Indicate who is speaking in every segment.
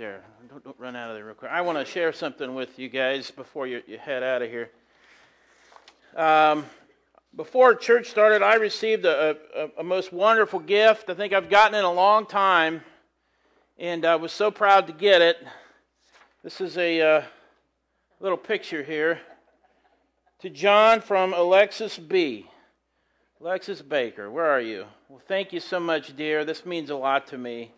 Speaker 1: there. Don't, don't run out of there real quick. I want to share something with you guys before you, you head out of here. Um, before church started, I received a, a, a, most wonderful gift. I think I've gotten in a long time, and I was so proud to get it. This is a uh, little picture here to John from Alexis B. Alexis Baker, where are you? Well, thank you so much, dear. This means a lot to me.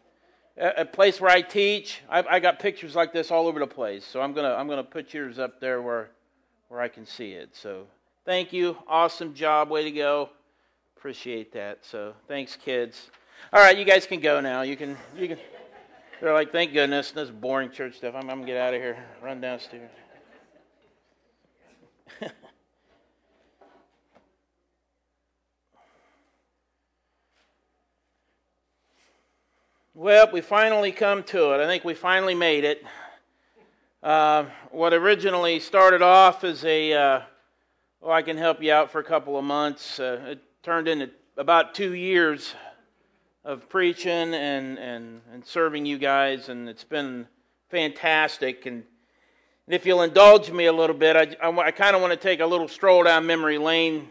Speaker 1: A, place where I teach, I, I got pictures like this all over the place. So I'm gonna I'm gonna put yours up there where where I can see it. So Thank you. Awesome job. Way to go. Appreciate that. So thanks, kids. All right, you guys can go now. You can. You can. They're like, thank goodness, this boring church stuff. I'm, I'm gonna get out of here. Run downstairs. well, we finally come to it. I think we finally made it. Uh, what originally started off as a uh, I can help you out for a couple of months. Uh, it turned into about two years of preaching and, and, and serving you guys, and it's been fantastic. And, and if you'll indulge me a little bit, I, I, I kind of want to take a little stroll down memory lane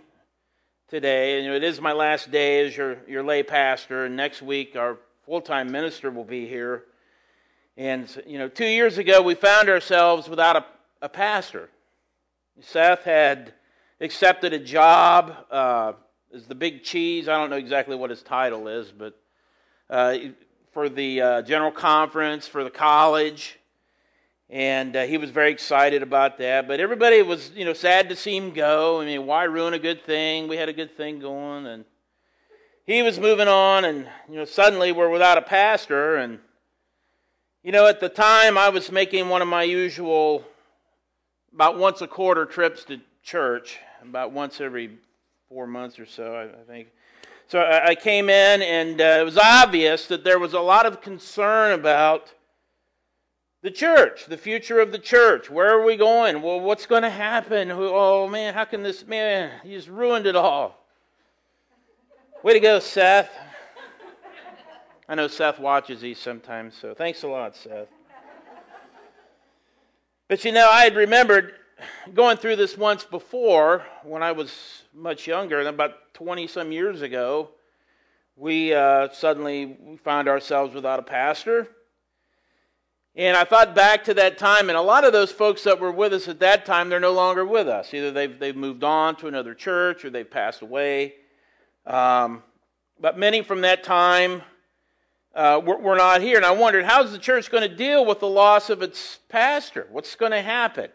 Speaker 1: today. And, it is my last day as your, your lay pastor, and next week our full time minister will be here. And, you know, two years ago we found ourselves without a, a pastor. Seth had accepted a job uh, as the big cheese. I don't know exactly what his title is, but uh, for the uh, general conference, for the college. And uh, he was very excited about that. But everybody was, you know, sad to see him go. I mean, why ruin a good thing? We had a good thing going. And he was moving on, and, you know, suddenly we're without a pastor. And, you know, at the time I was making one of my usual about once a quarter trips to church about once every four months or so, I, think. So I, came in, and uh, it was obvious that there was a lot of concern about the church, the future of the church. Where are we going? Well, what's going to happen? Oh, man, how can this, man, he just ruined it all. Way to go, Seth. I know Seth watches these sometimes, so thanks a lot, Seth. But you know, I had remembered going through this once before when I was much younger, and about 20 some years ago, we uh, suddenly found ourselves without a pastor. And I thought back to that time, and a lot of those folks that were with us at that time, they're no longer with us. Either they've, they've moved on to another church or they've passed away. Um, but many from that time uh, we're, we're not here. And I wondered, how's the church going to deal with the loss of its pastor? What's going to happen?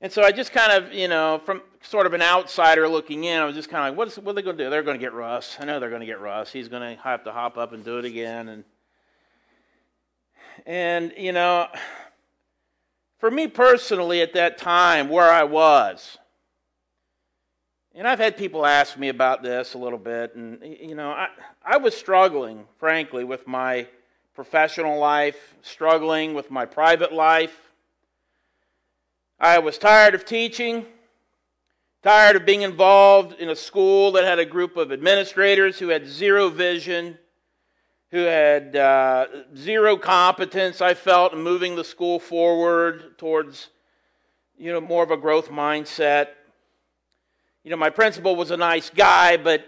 Speaker 1: And so I just kind of, you know, from sort of an outsider looking in, I was just kind of like, what's, what are they going to do? They're going to get Russ. I know they're going to get Russ. He's going to have to hop up and do it again. And, and you know, for me personally at that time, where I was, and I've had people ask me about this a little bit, and, you know, I, I was struggling, frankly, with my professional life, struggling with my private life I was tired of teaching, tired of being involved in a school that had a group of administrators who had zero vision, who had uh, zero competence, I felt, in moving the school forward towards you know, more of a growth mindset. You know, my principal was a nice guy, but,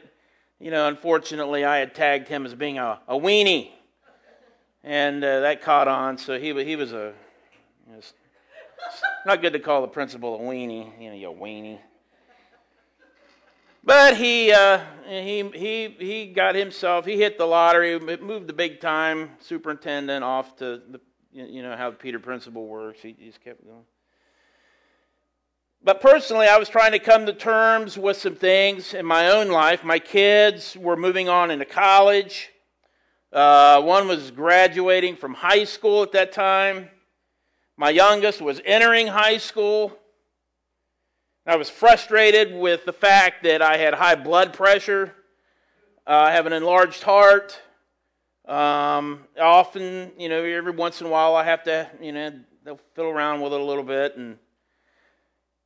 Speaker 1: you know, unfortunately, I had tagged him as being a, a weenie. And uh, that caught on, so he, he was a you know, not good to call the principal a weenie, you know, you a weenie. But he, uh, he, he, he got himself, he hit the lottery, moved the big time superintendent off to the, you know, how the Peter principle works. He just kept going. But personally, I was trying to come to terms with some things in my own life. My kids were moving on into college. Uh, one was graduating from high school at that time. My youngest was entering high school. I was frustrated with the fact that I had high blood pressure. Uh, I have an enlarged heart. Um, often, you know, every once in a while, I have to, you know, they'll fiddle around with it a little bit, and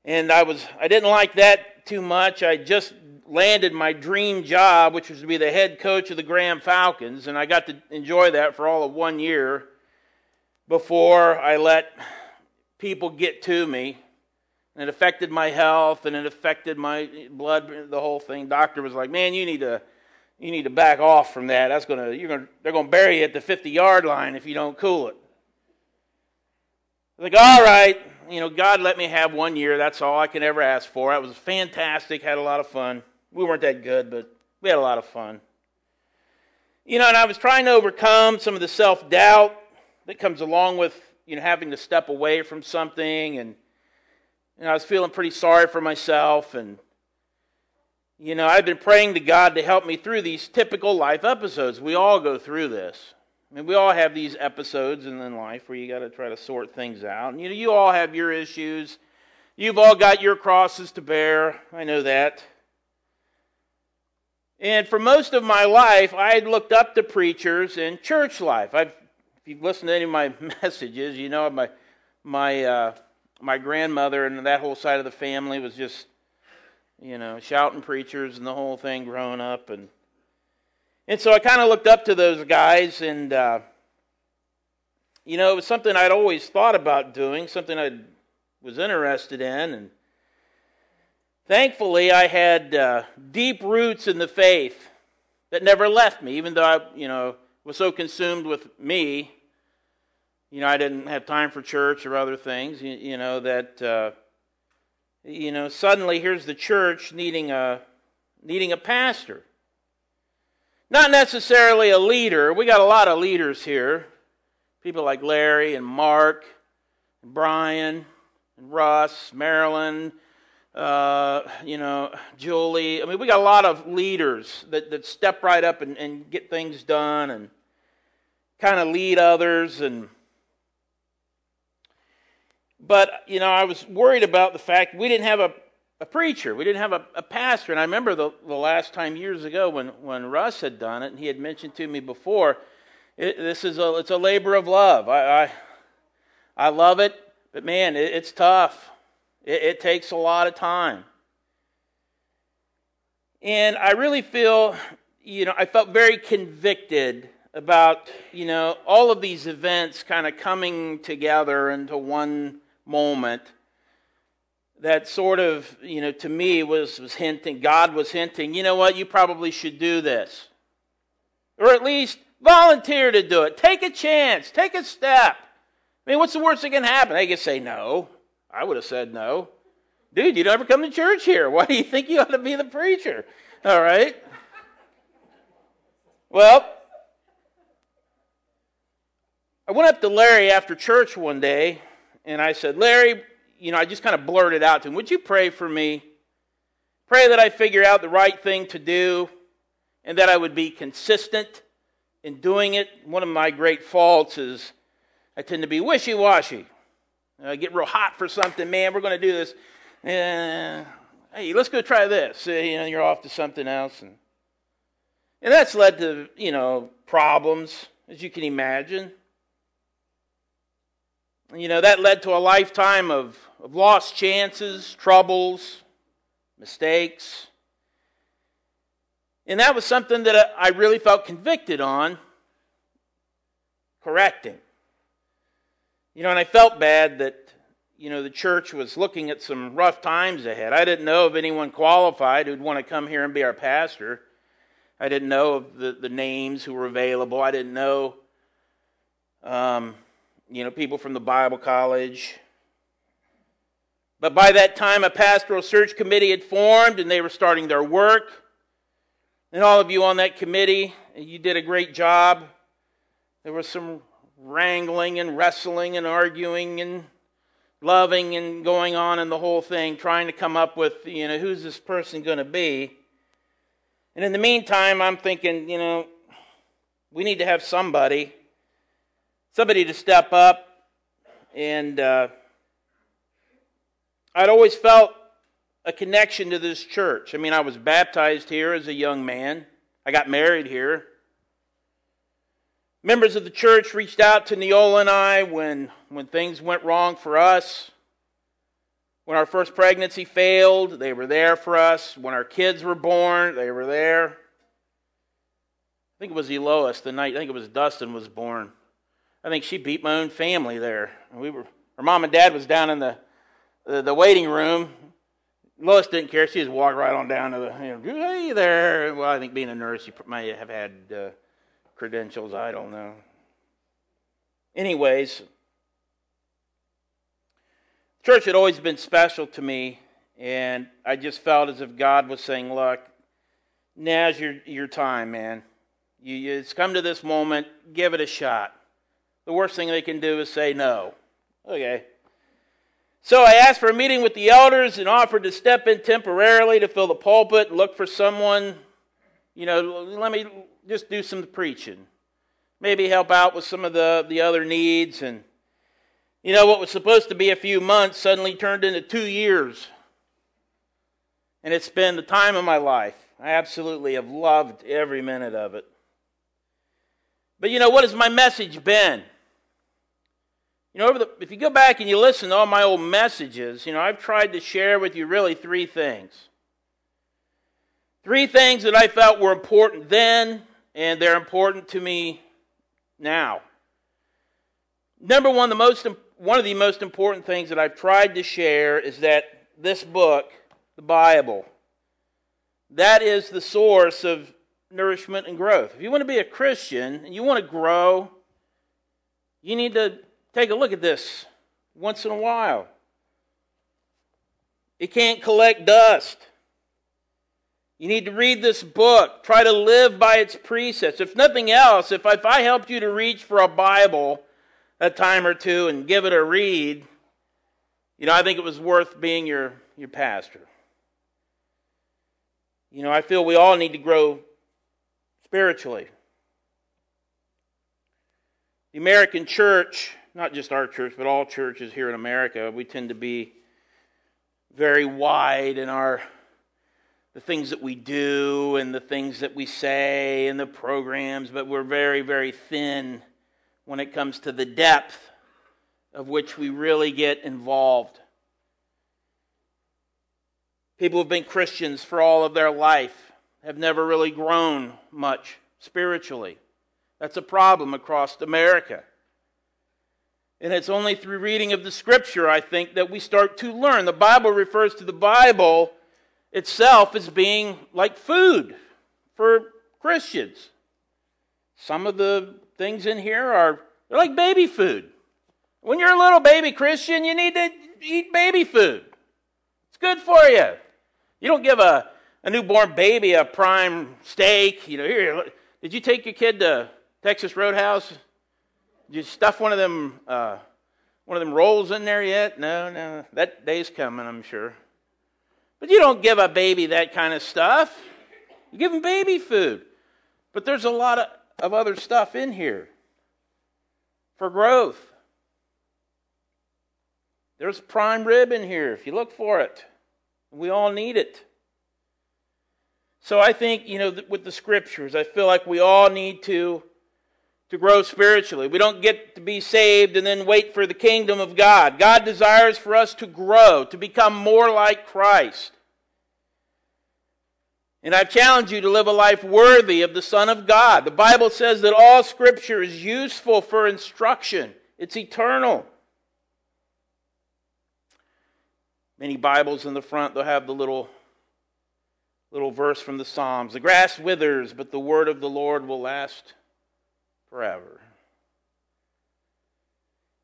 Speaker 1: and I was I didn't like that too much. I just landed my dream job, which was to be the head coach of the Graham Falcons, and I got to enjoy that for all of one year. before I let people get to me. And it affected my health and it affected my blood, the whole thing. Doctor was like, "Man, you need to, you need to back off from that. That's gonna, you're gonna, they're gonna bury you at the 50 yard line if you don't cool it." Like, all right, you know, God let me have one year. That's all I can ever ask for. It was fantastic. Had a lot of fun. We weren't that good, but we had a lot of fun. You know, and I was trying to overcome some of the self doubt that comes along with you know having to step away from something, and you know, I was feeling pretty sorry for myself, and you know, I've been praying to God to help me through these typical life episodes. We all go through this. I mean, we all have these episodes in life where you got to try to sort things out. And, you know, you all have your issues. You've all got your crosses to bear. I know that. And for most of my life, I had looked up to preachers in church life. I've, if you've listened to any of my messages, you know my my uh, my grandmother and that whole side of the family was just, you know, shouting preachers and the whole thing growing up, and and so I kind of looked up to those guys, and uh, you know, it was something I'd always thought about doing, something I was interested in, and Thankfully, I had uh, deep roots in the faith that never left me, even though I, you know, was so consumed with me. You know, I didn't have time for church or other things. You, you know that, uh, you know, suddenly here's the church needing a needing a pastor. Not necessarily a leader. We got a lot of leaders here. People like Larry and Mark, and Brian, and Russ, Marilyn, uh, you know, Julie. I mean, we got a lot of leaders that, that step right up and, and get things done and kind of lead others. And but you know, I was worried about the fact we didn't have a, a preacher, we didn't have a, a pastor. And I remember the, the last time years ago when when Russ had done it, and he had mentioned to me before, it, this is a it's a labor of love. I I, I love it, but man, it, it's tough. It, it takes a lot of time. And I really feel, you know, I felt very convicted about, you know, all of these events kind of coming together into one moment that sort of, you know, to me was, was hinting, God was hinting, you know what, you probably should do this. Or at least volunteer to do it. Take a chance. Take a step. I mean, what's the worst that can happen? They can say no. I would have said no. Dude, you don't ever come to church here. Why do you think you ought to be the preacher? All right. Well, I went up to Larry after church one day and I said, Larry, you know, I just kind of blurted out to him, Would you pray for me? Pray that I figure out the right thing to do and that I would be consistent in doing it. One of my great faults is I tend to be wishy washy. I get real hot for something, man, we're going to do this. Uh, hey, let's go try this. Uh, you know, you're off to something else. And, and that's led to, you know, problems, as you can imagine. You know, that led to a lifetime of, of lost chances, troubles, mistakes. And that was something that I really felt convicted on correcting. You know, and I felt bad that, you know, the church was looking at some rough times ahead. I didn't know of anyone qualified who'd want to come here and be our pastor. I didn't know of the, the names who were available. I didn't know, um, you know, people from the Bible college. But by that time, a pastoral search committee had formed and they were starting their work. And all of you on that committee, you did a great job. There was some wrangling and wrestling and arguing and loving and going on and the whole thing, trying to come up with, you know, who's this person going to be? And in the meantime, I'm thinking, you know, we need to have somebody, somebody to step up. And uh, I'd always felt a connection to this church. I mean, I was baptized here as a young man, I got married here. Members of the church reached out to Neola and I when, when things went wrong for us. When our first pregnancy failed, they were there for us. When our kids were born, they were there. I think it was Elois the night, I think it was Dustin was born. I think she beat my own family there. We were, her mom and dad was down in the, the, the waiting room. Lois didn't care. She just walked right on down to the, you know, hey there. Well, I think being a nurse, you may have had uh, credentials. I don't know. Anyways, church had always been special to me, and I just felt as if God was saying, "Look, now's your your time, man. You, you, it's come to this moment. Give it a shot." The worst thing they can do is say no. Okay. So I asked for a meeting with the elders and offered to step in temporarily to fill the pulpit and look for someone, you know, let me just do some preaching. Maybe help out with some of the, the other needs. And, you know, what was supposed to be a few months suddenly turned into two years. And it's been the time of my life. I absolutely have loved every minute of it. But, you know, what has my message been? You know, the, if you go back and you listen to all my old messages, you know, I've tried to share with you really three things. Three things that I felt were important then, and they're important to me now. Number one, the most, one of the most important things that I've tried to share is that this book, the Bible, that is the source of nourishment and growth. If you want to be a Christian and you want to grow, you need to Take a look at this once in a while. It can't collect dust. You need to read this book. Try to live by its precepts. If nothing else, if, if I helped you to reach for a Bible a time or two and give it a read, you know, I think it was worth being your, your pastor. You know, I feel we all need to grow spiritually. The American church not just our church, but all churches here in America, we tend to be very wide in our the things that we do and the things that we say and the programs, but we're very, very thin when it comes to the depth of which we really get involved. People who've been Christians for all of their life have never really grown much spiritually. That's a problem across America. And it's only through reading of the scripture, I think, that we start to learn. The Bible refers to the Bible itself as being like food for Christians. Some of the things in here are they're like baby food. When you're a little baby Christian, you need to eat baby food. It's good for you. You don't give a, a newborn baby a prime steak. You know, here, did you take your kid to Texas Roadhouse? You stuff one of them uh, one of them rolls in there yet? No, no. That day's coming, I'm sure. But you don't give a baby that kind of stuff. You give them baby food. But there's a lot of, of other stuff in here for growth. There's prime rib in here if you look for it. We all need it. So I think, you know, with the scriptures, I feel like we all need to to grow spiritually. We don't get to be saved and then wait for the kingdom of God. God desires for us to grow, to become more like Christ. And I challenge you to live a life worthy of the Son of God. The Bible says that all Scripture is useful for instruction, it's eternal. Many Bibles in the front, they'll have the little, little verse from the Psalms. The grass withers, but the word of the Lord will last forever.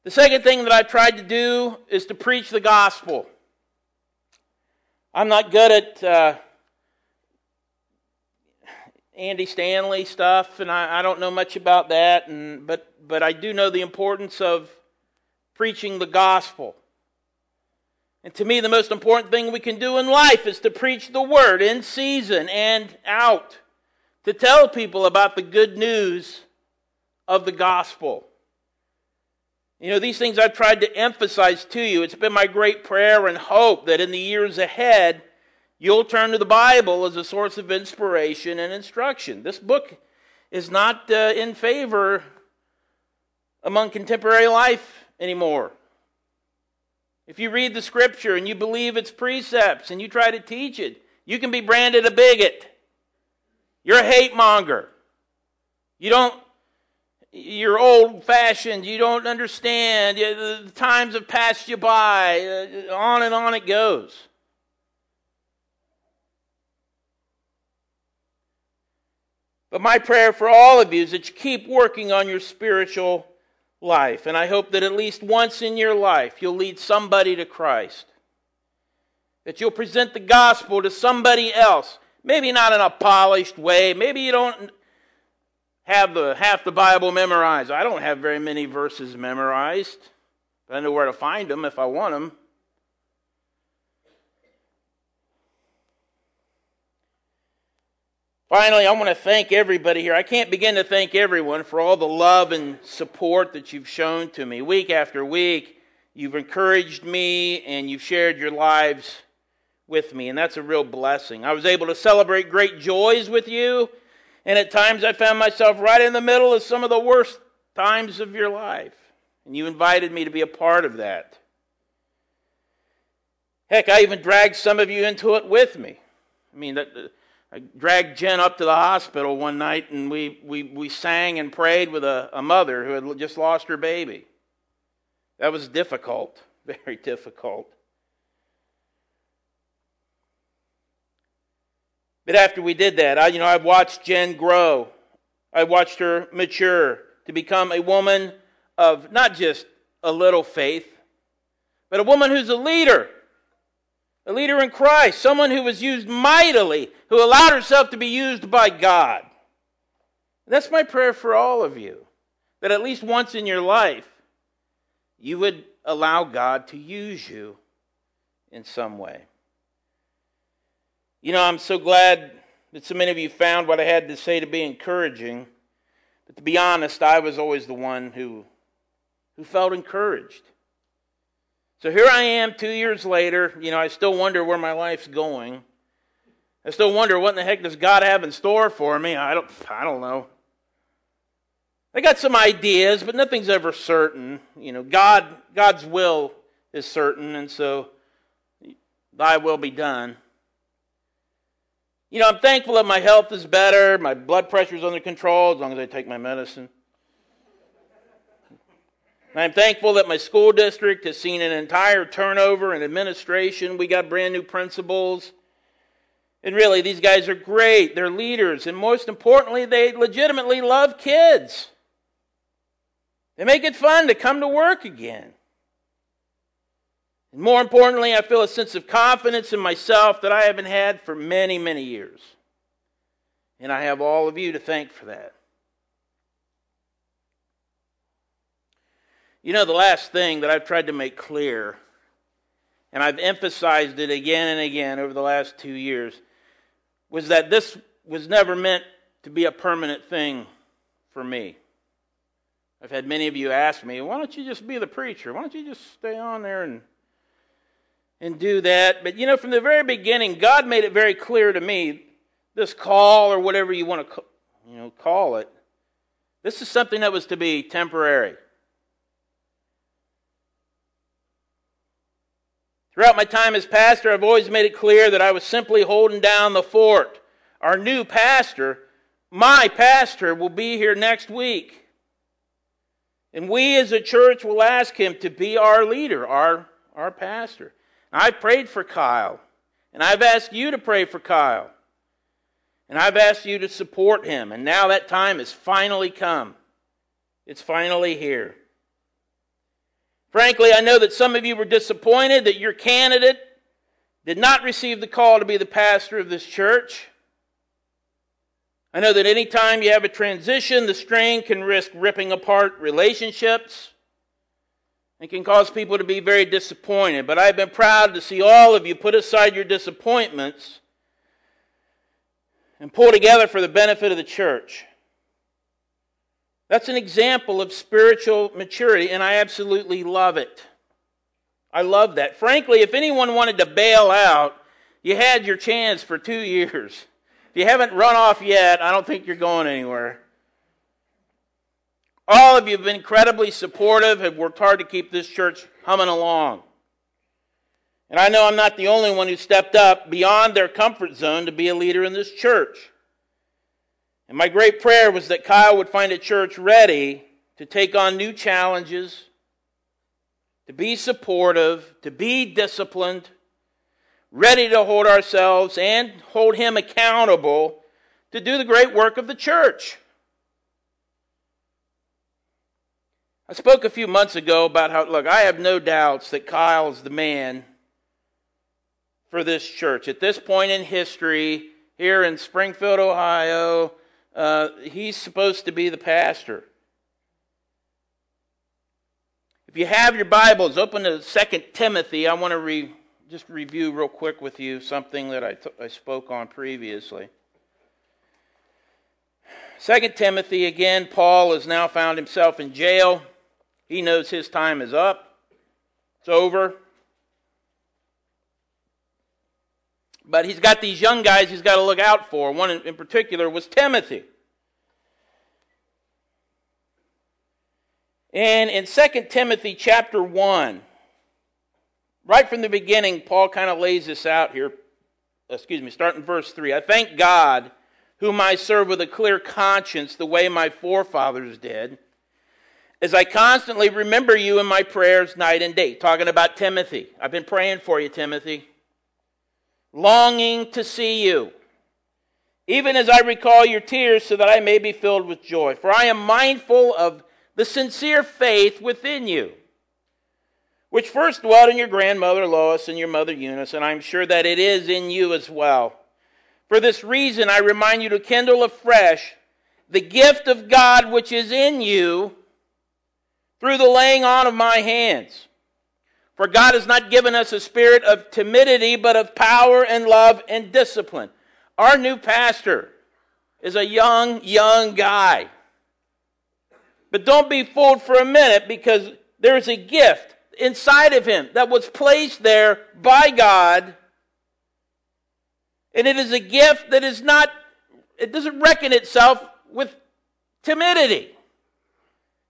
Speaker 1: The second thing that I've tried to do is to preach the gospel. I'm not good at uh, Andy Stanley stuff, and I, I, don't know much about that, and, but, but I do know the importance of preaching the gospel. And to me, the most important thing we can do in life is to preach the word in season and out, to tell people about the good news of the gospel. You know, these things I've tried to emphasize to you. It's been my great prayer and hope that in the years ahead, you'll turn to the Bible as a source of inspiration and instruction. This book is not uh, in favor among contemporary life anymore. If you read the scripture and you believe its precepts and you try to teach it, you can be branded a bigot. You're a hate monger. You don't you're old fashioned, you don't understand, the times have passed you by, uh, on and on it goes. But my prayer for all of you is that you keep working on your spiritual life. And I hope that at least once in your life you'll lead somebody to Christ. That you'll present the gospel to somebody else. Maybe not in a polished way. Maybe you don't have the half the Bible memorized. I don't have very many verses memorized. But I know where to find them if I want them. Finally, I want to thank everybody here. I can't begin to thank everyone for all the love and support that you've shown to me. Week after week, you've encouraged me and you've shared your lives with me, and that's a real blessing. I was able to celebrate great joys with you, and at times I found myself right in the middle of some of the worst times of your life, and you invited me to be a part of that. Heck, I even dragged some of you into it with me. I mean, uh, I dragged Jen up to the hospital one night and we, we, we sang and prayed with a, a mother who had just lost her baby. That was difficult, very difficult. But after we did that, I, you know, I watched Jen grow. I watched her mature to become a woman of not just a little faith, but a woman who's a leader a leader in Christ, someone who was used mightily, who allowed herself to be used by God. That's my prayer for all of you, that at least once in your life, you would allow God to use you in some way. You know, I'm so glad that so many of you found what I had to say to be encouraging. But to be honest, I was always the one who, who felt encouraged. So here I am two years later. You know, I still wonder where my life's going. I still wonder what in the heck does God have in store for me? I don't, I don't know. I got some ideas, but nothing's ever certain. You know, God, God's will is certain, and so thy will be done. You know, I'm thankful that my health is better, my blood pressure is under control as long as I take my medicine. I'm thankful that my school district has seen an entire turnover in administration. We got brand new principals. And really, these guys are great. They're leaders. And most importantly, they legitimately love kids. They make it fun to come to work again. And more importantly, I feel a sense of confidence in myself that I haven't had for many, many years. And I have all of you to thank for that. You know, the last thing that I've tried to make clear, and I've emphasized it again and again over the last two years, was that this was never meant to be a permanent thing for me. I've had many of you ask me, why don't you just be the preacher? Why don't you just stay on there and and do that? But you know, from the very beginning, God made it very clear to me this call or whatever you want to you know call it. This is something that was to be temporary. Throughout my time as pastor, I've always made it clear that I was simply holding down the fort. Our new pastor, my pastor, will be here next week. And we as a church will ask him to be our leader, our, our pastor. I've prayed for Kyle, and I've asked you to pray for Kyle. And I've asked you to support him, and now that time has finally come. It's finally here. Frankly, I know that some of you were disappointed that your candidate did not receive the call to be the pastor of this church. I know that anytime you have a transition, the strain can risk ripping apart relationships and can cause people to be very disappointed. But I've been proud to see all of you put aside your disappointments and pull together for the benefit of the church. That's an example of spiritual maturity, and I absolutely love it. I love that. Frankly, if anyone wanted to bail out, you had your chance for two years. If you haven't run off yet, I don't think you're going anywhere. All of you have been incredibly supportive, have worked hard to keep this church humming along. And I know I'm not the only one who stepped up beyond their comfort zone to be a leader in this church. And my great prayer was that Kyle would find a church ready to take on new challenges, to be supportive, to be disciplined, ready to hold ourselves and hold Him accountable to do the great work of the church. I spoke a few months ago about how, look, I have no doubts that Kyle is the man for this church. At this point in history, here in Springfield, Ohio, uh, he's supposed to be the pastor. If you have your Bibles, open to 2 Timothy. I want to re, just review real quick with you something that I spoke on previously. 2 Timothy, again, Paul has now found himself in jail. He knows his time is up, it's over. But he's got these young guys he's got to look out for. One in particular was Timothy. And in 2 Timothy chapter 1, right from the beginning, Paul kind of lays this out here. Excuse me, starting verse 3. I thank God, whom I serve with a clear conscience, the way my forefathers did, as I constantly remember you in my prayers night and day. Talking about Timothy. I've been praying for you, Timothy. Longing to see you, even as I recall your tears, so that I may be filled with joy. For I am mindful of the sincere faith within you, which first dwelt in your grandmother Lois and your mother Eunice, and I'm sure that it is in you as well. For this reason, I remind you to kindle afresh the gift of God which is in you through the laying on of my hands. For God has not given us a spirit of timidity, but of power and love and discipline. Our new pastor is a young, young guy. But don't be fooled for a minute because there's a gift inside of him that was placed there by God. And it is a gift that is not, it doesn't reckon itself with timidity.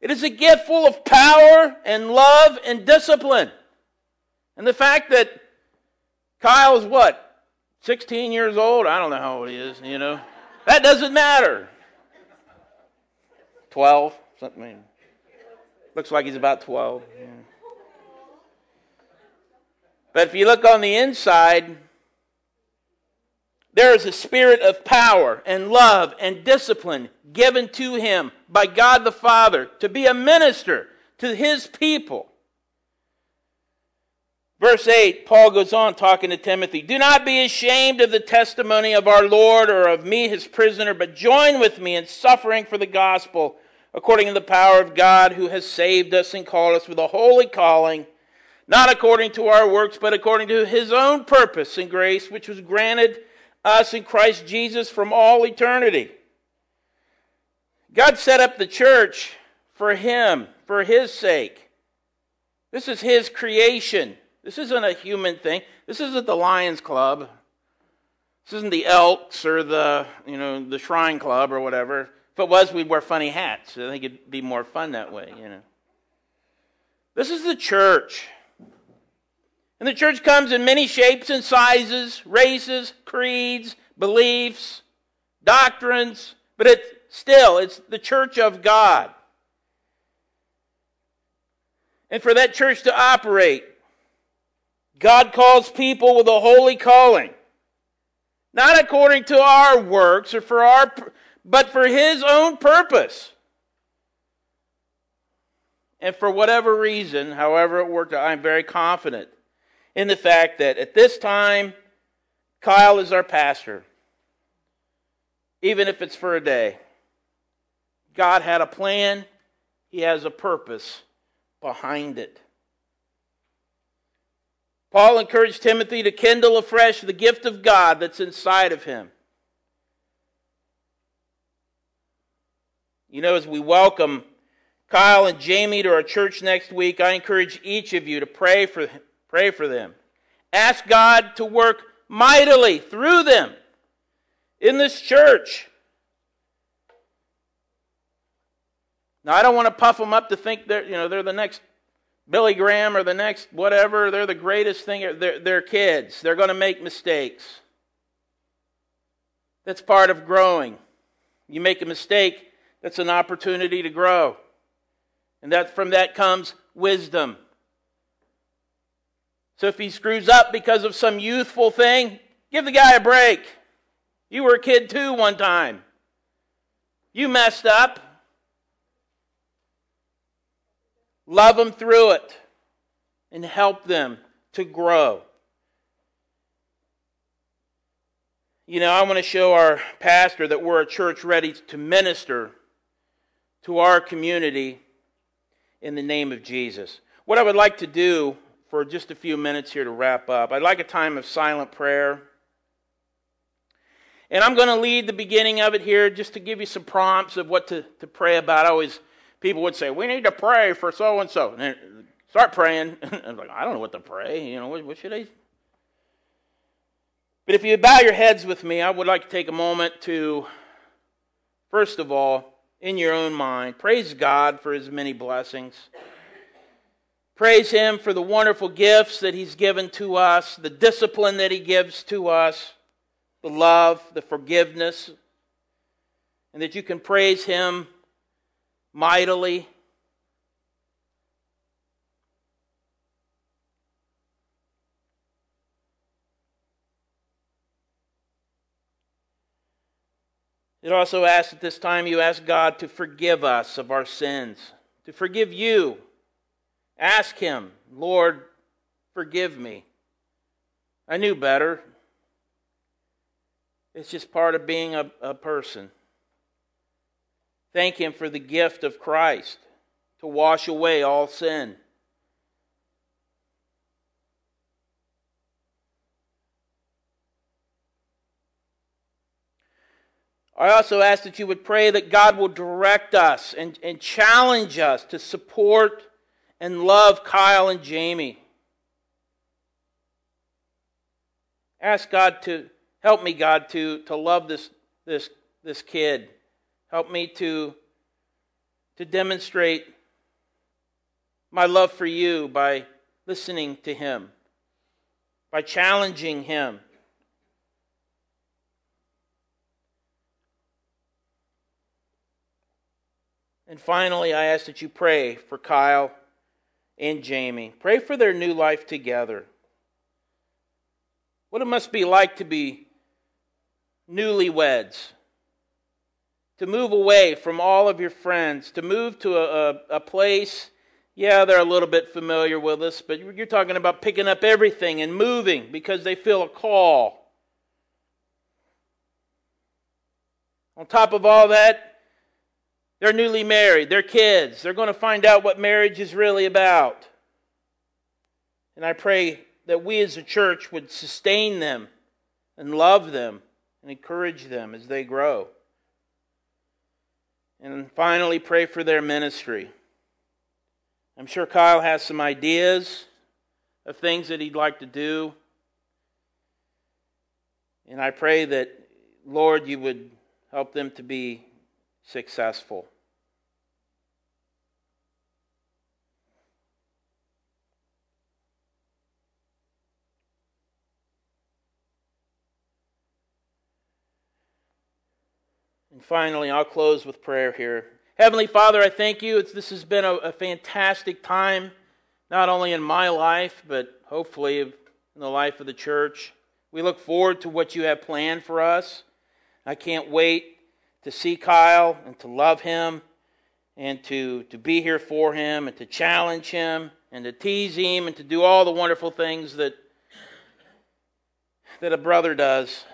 Speaker 1: It is a gift full of power and love and discipline. And the fact that Kyle is what? 16 years old? I don't know how old he is, you know. That doesn't matter. 12. Something. Looks like he's about 12. Yeah. But if you look on the inside, there is a spirit of power and love and discipline given to him by God the Father to be a minister to his people. Verse 8, Paul goes on talking to Timothy Do not be ashamed of the testimony of our Lord or of me, his prisoner, but join with me in suffering for the gospel according to the power of God who has saved us and called us with a holy calling, not according to our works, but according to his own purpose and grace, which was granted us in Christ Jesus from all eternity. God set up the church for him, for his sake. This is his creation. This isn't a human thing. This isn't the Lions Club. This isn't the Elks or the, you know, the Shrine Club or whatever. If it was, we'd wear funny hats. I think it'd be more fun that way, you know. This is the church. And the church comes in many shapes and sizes, races, creeds, beliefs, doctrines, but it's still it's the church of God. And for that church to operate, God calls people with a holy calling. Not according to our works or for our but for his own purpose. And for whatever reason, however it worked out, I'm very confident in the fact that at this time, Kyle is our pastor, even if it's for a day. God had a plan, He has a purpose behind it. Paul encouraged Timothy to kindle afresh the gift of God that's inside of him. You know, as we welcome Kyle and Jamie to our church next week, I encourage each of you to pray for, pray for them. Ask God to work mightily through them in this church. Now, I don't want to puff them up to think they're, you know, they're the next Billy Graham or the next whatever. They're the greatest thing. They're, they're kids. They're going to make mistakes. That's part of growing. You make a mistake, that's an opportunity to grow. And that from that comes wisdom. So if he screws up because of some youthful thing, give the guy a break. You were a kid too one time. You messed up. Love them through it and help them to grow. You know, I want to show our pastor that we're a church ready to minister to our community in the name of Jesus. What I would like to do for just a few minutes here to wrap up, I'd like a time of silent prayer. And I'm going to lead the beginning of it here just to give you some prompts of what to, to pray about. I always, people would say, we need to pray for so and so. And start praying. I'm like, I don't know what to pray. You know, what, what should I? But if you bow your heads with me, I would like to take a moment to, first of all, in your own mind, praise God for his many blessings. Praise him for the wonderful gifts that he's given to us, the discipline that he gives to us, the love, the forgiveness, and that you can praise him mightily It also asks at this time you ask God to forgive us of our sins, to forgive you. Ask Him, Lord, forgive me. I knew better. It's just part of being a, a person. Thank Him for the gift of Christ to wash away all sin. I also ask that you would pray that God will direct us and, and challenge us to support and love Kyle and Jamie. Ask God to help me, God, to, to love this, this, this kid. Help me to, to demonstrate my love for you by listening to him, by challenging him. And finally, I ask that you pray for Kyle and Jamie. Pray for their new life together. What it must be like to be newlyweds, to move away from all of your friends, to move to a, a, a place, yeah, they're a little bit familiar with us, but you're talking about picking up everything and moving because they feel a call. On top of all that, they're newly married, they're kids. They're going to find out what marriage is really about. And I pray that we as a church would sustain them and love them and encourage them as they grow. And finally, pray for their ministry. I'm sure Kyle has some ideas of things that he'd like to do. And I pray that, Lord, you would help them to be successful. And finally, I'll close with prayer here. Heavenly Father, I thank you. It's, this has been a, a fantastic time, not only in my life, but hopefully in the life of the church. We look forward to what you have planned for us. I can't wait to see Kyle and to love him and to, to be here for him and to challenge him and to tease him and to do all the wonderful things that, that a brother does.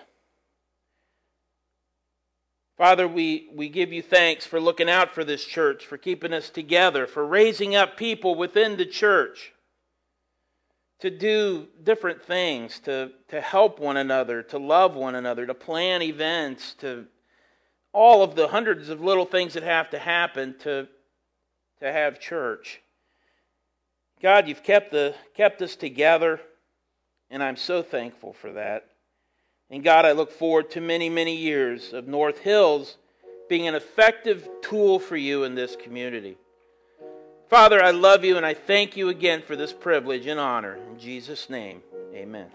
Speaker 1: Father, we, we give you thanks for looking out for this church, for keeping us together, for raising up people within the church to do different things, to, to help one another, to love one another, to plan events, to all of the hundreds of little things that have to happen to, to have church. God, you've kept, the, kept us together, and I'm so thankful for that. And God, I look forward to many, many years of North Hills being an effective tool for you in this community. Father, I love you and I thank you again for this privilege and honor. In Jesus' name, amen.